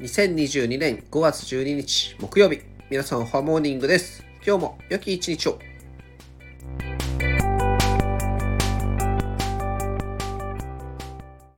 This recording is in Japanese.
2022年5月12日木曜日。皆さんおはモーニングです。今日も良き一日を。